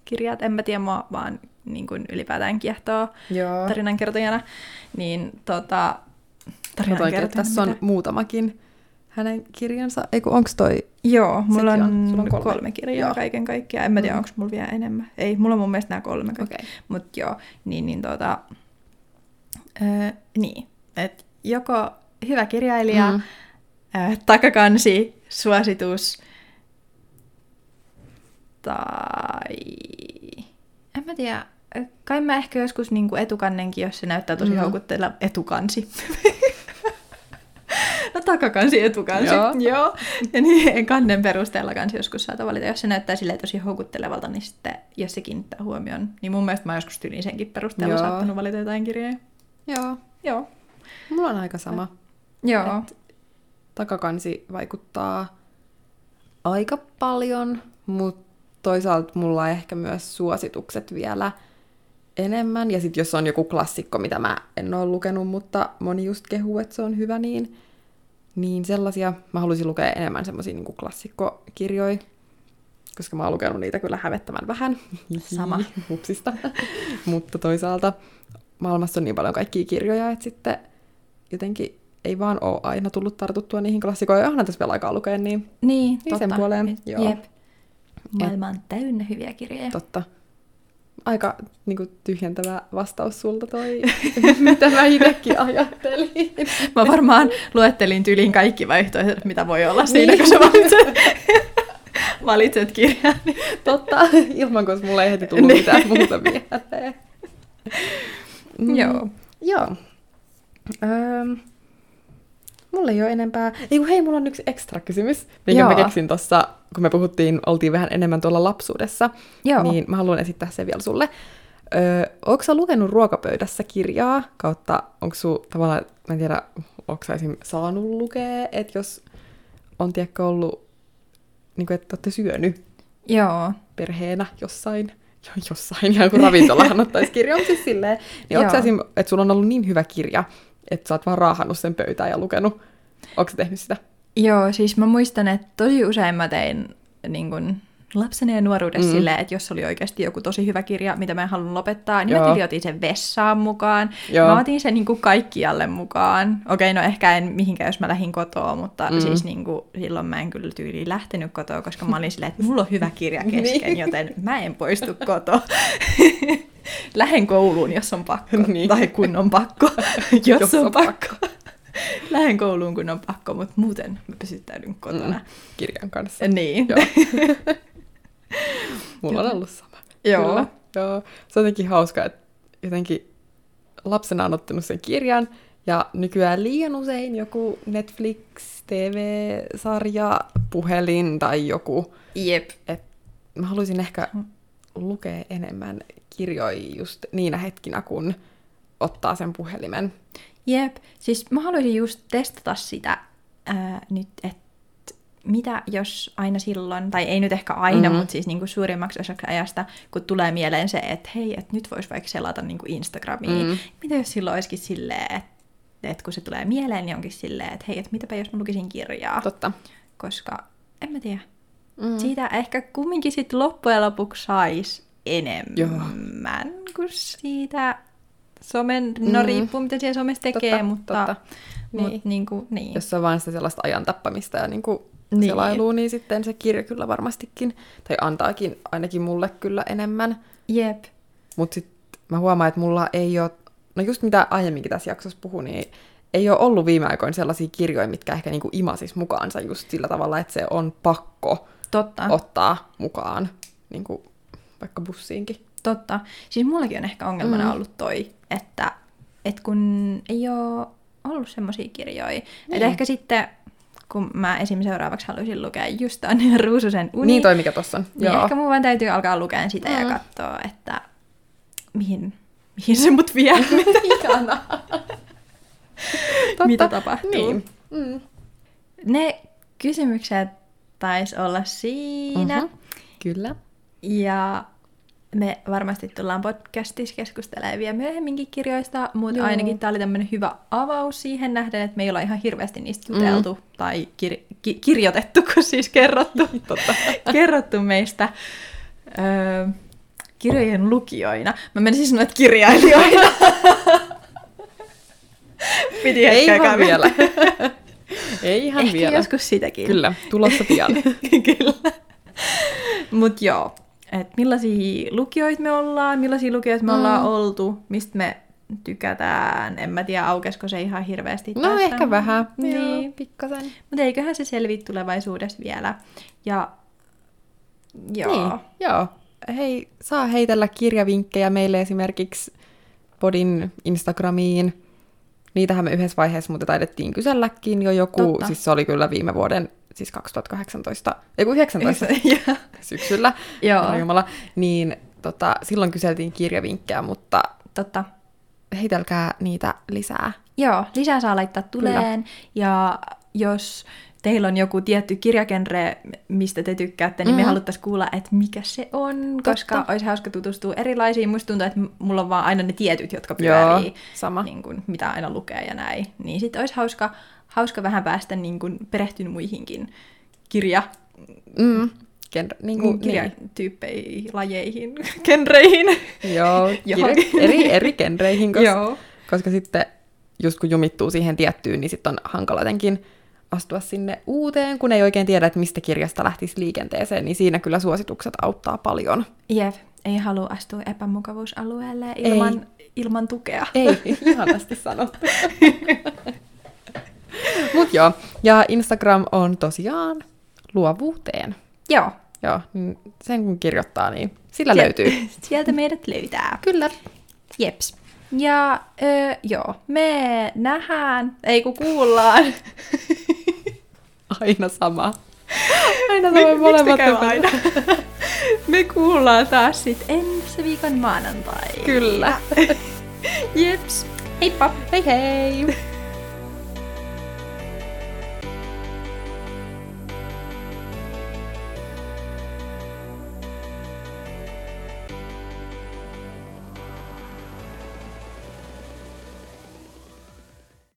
kirjat, en mä tiedä, mua vaan niin kuin ylipäätään kiehtoo Joo. tarinankertojana, niin tota... Että tässä on muutamakin hänen kirjansa. Ei kun onks toi... Joo, mulla on, on. Sulla on kolme. kolme, kirjaa Joo. kaiken kaikkiaan. En mä tiedä, Mm. onko mulla vielä enemmän. Ei, mulla on mun mielestä nämä kolme kaikki. Okay. Mutta joo, niin, niin tota, öö, niin, että joko hyvä kirjailija, Mm. öö, takakansi, suositus, tai en mä tiedä, kai mä ehkä joskus niinku etukannenkin, jos se näyttää tosi Mm. houkuttelevalta, etukansi. *laughs* takakansi, etukansi, Joo. *laughs* joo. Ja niin kannen perusteella kanssa joskus saattaa valita. Jos se näyttää silleen tosi houkuttelevalta, niin sitten jos se kiinnittää huomioon, niin mun mielestä mä joskus tyyliin senkin perusteella Joo. saattanut valita jotain kirjoja. Joo. Joo. Mulla on aika sama. Joo. Et takakansi vaikuttaa aika paljon, mutta toisaalta mulla on ehkä myös suositukset vielä enemmän. Ja sitten jos on joku klassikko, mitä mä en ole lukenut, mutta moni just kehuu, että se on hyvä, niin, niin sellaisia mä haluaisin lukea enemmän semmoisia niin klassikkokirjoja, koska mä oon lukenut niitä kyllä hävettävän vähän. Sama. Hupsista. mutta toisaalta maailmassa on niin paljon kaikkia kirjoja, että sitten jotenkin ei vaan ole aina tullut tartuttua niihin klassikoihin. Onhan tässä vielä aikaa lukea, niin Niin, Niin sen totta. puoleen, Et- joo. Jep. Maailma on täynnä hyviä kirjoja. totta. Aika niin kuin, tyhjentävä vastaus sulta toi, *laughs* mitä mä itsekin ajattelin. *laughs* Mä varmaan luettelin tyliin kaikki vaihtoehdot, mitä voi olla siinä, Niin. kun sä valitset, *laughs* valitset kirjan. Totta, ilman koska mulla ei heti tullut Niin. mitään muuta mieleen. Mm, Joo. Joo. Öm, mulla ei ole enempää. Ei kun hei, mulla on yksi ekstra kysymys, minkä mä Joo. keksin tuossa, kun me puhuttiin, oltiin vähän enemmän tuolla lapsuudessa. Joo. Niin mä haluan esittää sen vielä sulle. Öö, onko sä lukenut ruokapöydässä kirjaa, kautta onko su tavallaan, mä en tiedä, onko sä esim. saanut lukea, että jos on tiedätkö ollut, niin kuin, että olette syönyt Joo. perheenä jossain, jo, jossain, ihan kuin ravintolahan ottaisi kirjan, mutta siis silleen, niin onko sä esim, että sulla on ollut niin hyvä kirja, että sä oot vaan raahannut sen pöytään ja lukenut. Onko tehnyt sitä? Joo, siis mä muistan, että tosi usein mä tein niin kun, lapsena ja nuoruudessa Mm. silleen, että jos oli oikeasti joku tosi hyvä kirja, mitä mä en halunnut lopettaa, niin Joo. mä otin sen vessaan mukaan. Joo. Mä otin sen niin kuin kaikkialle mukaan. Okei, no ehkä en mihinkään, jos mä lähdin kotoa, mutta Mm. siis niin kuin, silloin mä en kyllä tyyliin lähtenyt kotoa, koska mä olin silleen, että mulla on hyvä kirja *laughs* kesken, Niin. joten mä en poistu kotoa. *laughs* Lähen kouluun, jos on pakko. *laughs* Niin. Tai kun on pakko, jos, on pakko. Lähen kouluun, kun on pakko, mutta muuten mä pysyttäydyn kotona. Mm, kirjan kanssa. Niin. Joo. *laughs* Mulla on ollut sama. Joo. Kyllä, joo. Se on jotenkin hauska, että jotenkin lapsena on ottanut sen kirjan, ja nykyään liian usein joku Netflix, TV-sarja, puhelin tai joku. Jep. Et mä haluaisin ehkä lukea enemmän kirjoja just niinä hetkinä, kun ottaa sen puhelimen. Jep. Siis mä haluaisin just testata sitä ää, nyt, että mitä jos aina silloin, tai ei nyt ehkä aina, Mhm. mm-hmm. mutta siis niinku suurimmaksi osaksi ajasta, kun tulee mieleen se, että hei, että nyt voisi vaikka selata niinku Instagramiin. Mm. Mm. Mitä jos silloin olisikin silleen, että et kun se tulee mieleen, niin onkin silleen, että hei, että mitäpä jos mä lukisin kirjaa. Totta. Koska, en mä tiedä, Mm. siitä ehkä kumminkin sit loppujen lopuksi sais enemmän Joo. kuin siitä somen, no Mm. riippuu mitä siellä somessa tekee, Totta, mutta, totta. mutta Niin. niin. kuin, niin. Jos se on vaan sitä sellaista ajan tappamista ja niinku niin. selailuun, niin sitten se kirja kyllä varmastikin, tai antaakin ainakin mulle kyllä enemmän. Jep. Mutta sitten mä huomaan, että mulla ei ole, no just mitä aiemminkin tässä jaksossa puhuin, niin ei ole ollut viime aikoina sellaisia kirjoja, mitkä ehkä niinku imasis mukaansa just sillä tavalla, että se on pakko Totta. ottaa mukaan niinku vaikka bussiinkin. Totta. Siis mullakin on ehkä ongelmana mm. ollut toi, että et kun ei ole ollut semmoisia kirjoja. Niin. Että ehkä sitten, kun mä esim. seuraavaksi haluaisin lukea just Anne *laughs* Ruususen uni. Niin toi, mikä tossa on. Niin Joo. ehkä mun vaan täytyy alkaa lukea sitä mm. ja katsoa, että mihin, mihin se mut vie. *laughs* Mitä tapahtuu. Niin. Mm. Ne kysymykset taisi olla siinä. Mm-hmm. Kyllä. Ja me varmasti tullaan podcastissa keskustelemaan vielä myöhemminkin kirjoista, mutta Joo. ainakin tämä oli tämmöinen hyvä avaus siihen nähden, että me ei olla ihan hirveästi niistä juteltu mm. tai kir- ki- kirjoitettu, kun siis kerrottu, *laughs* kerrottu meistä öö, kirjojen lukijoina. Mä menisin sanoa, että kirjailijoina. *laughs* Piti ei ihan vielä. *laughs* ei ihan Ehkä vielä. joskus sitäkin. Kyllä, tulossa pian. Kyllä. Mut joo, että millaisia lukijoita me ollaan, millaisia lukijoita me mm. ollaan oltu, mistä me tykätään. En mä tiedä, aukesko se ihan hirveästi No tästä. ehkä vähän, niin. Joo, pikkasen. Mutta eiköhän se selviä tulevaisuudessa vielä. Ja joo. Niin, joo. Hei, saa heitellä kirjavinkkejä meille esimerkiksi Podin Instagramiin. Niitähän me yhdessä vaiheessa mutta taidettiin kyselläkin jo joku, Totta. siis se oli kyllä viime vuoden siis 2018, ei kun 19 *laughs* *laughs* syksyllä, Joo. Jumala, niin tota, silloin kyseltiin kirjavinkkejä, mutta Totta. heitelkää niitä lisää. Joo, lisää saa laittaa tuleen, Kyllä. ja jos teillä on joku tietty kirjakenre, mistä te tykkäätte, niin mm-hmm. me haluttaisiin kuulla, että mikä se on, Totta. koska olisi hauska tutustua erilaisiin. Musta tuntuu, että mulla on vaan aina ne tietyt, jotka pyörii, Joo, sama. Niin kuin, mitä aina lukee ja näin. Niin sitten olisi hauska hauska vähän päästä niin kuin perehtyä muihinkin kirja... Mm. Genre, niin kuin, kirjatyyppeihin, niin. lajeihin, *laughs* genreihin. Joo, *laughs* kirja, eri, eri genreihin, koska, Joo. koska sitten just kun jumittuu siihen tiettyyn, niin sitten on hankala jotenkin astua sinne uuteen, kun ei oikein tiedä, että mistä kirjasta lähtisi liikenteeseen, niin siinä kyllä suositukset auttaa paljon. Jep, ei halua astua epämukavuusalueelle ilman, ei. ilman tukea. Ei, ihanasti sanottu. *laughs* *laughs* Mut joo, ja Instagram on tosiaan luovuuteen. Joo. Joo, niin sen kun kirjoittaa, niin sillä Siel- löytyy. *laughs* Sieltä meidät löytää. Kyllä. Jeps. Ja öö, joo, me nähdään, ei kun kuullaan. *laughs* Aina sama. Aina sama molemmat. aina? me kuullaan taas sit ensi viikon maanantai. Kyllä. Jeps. Heippa. Hei hei.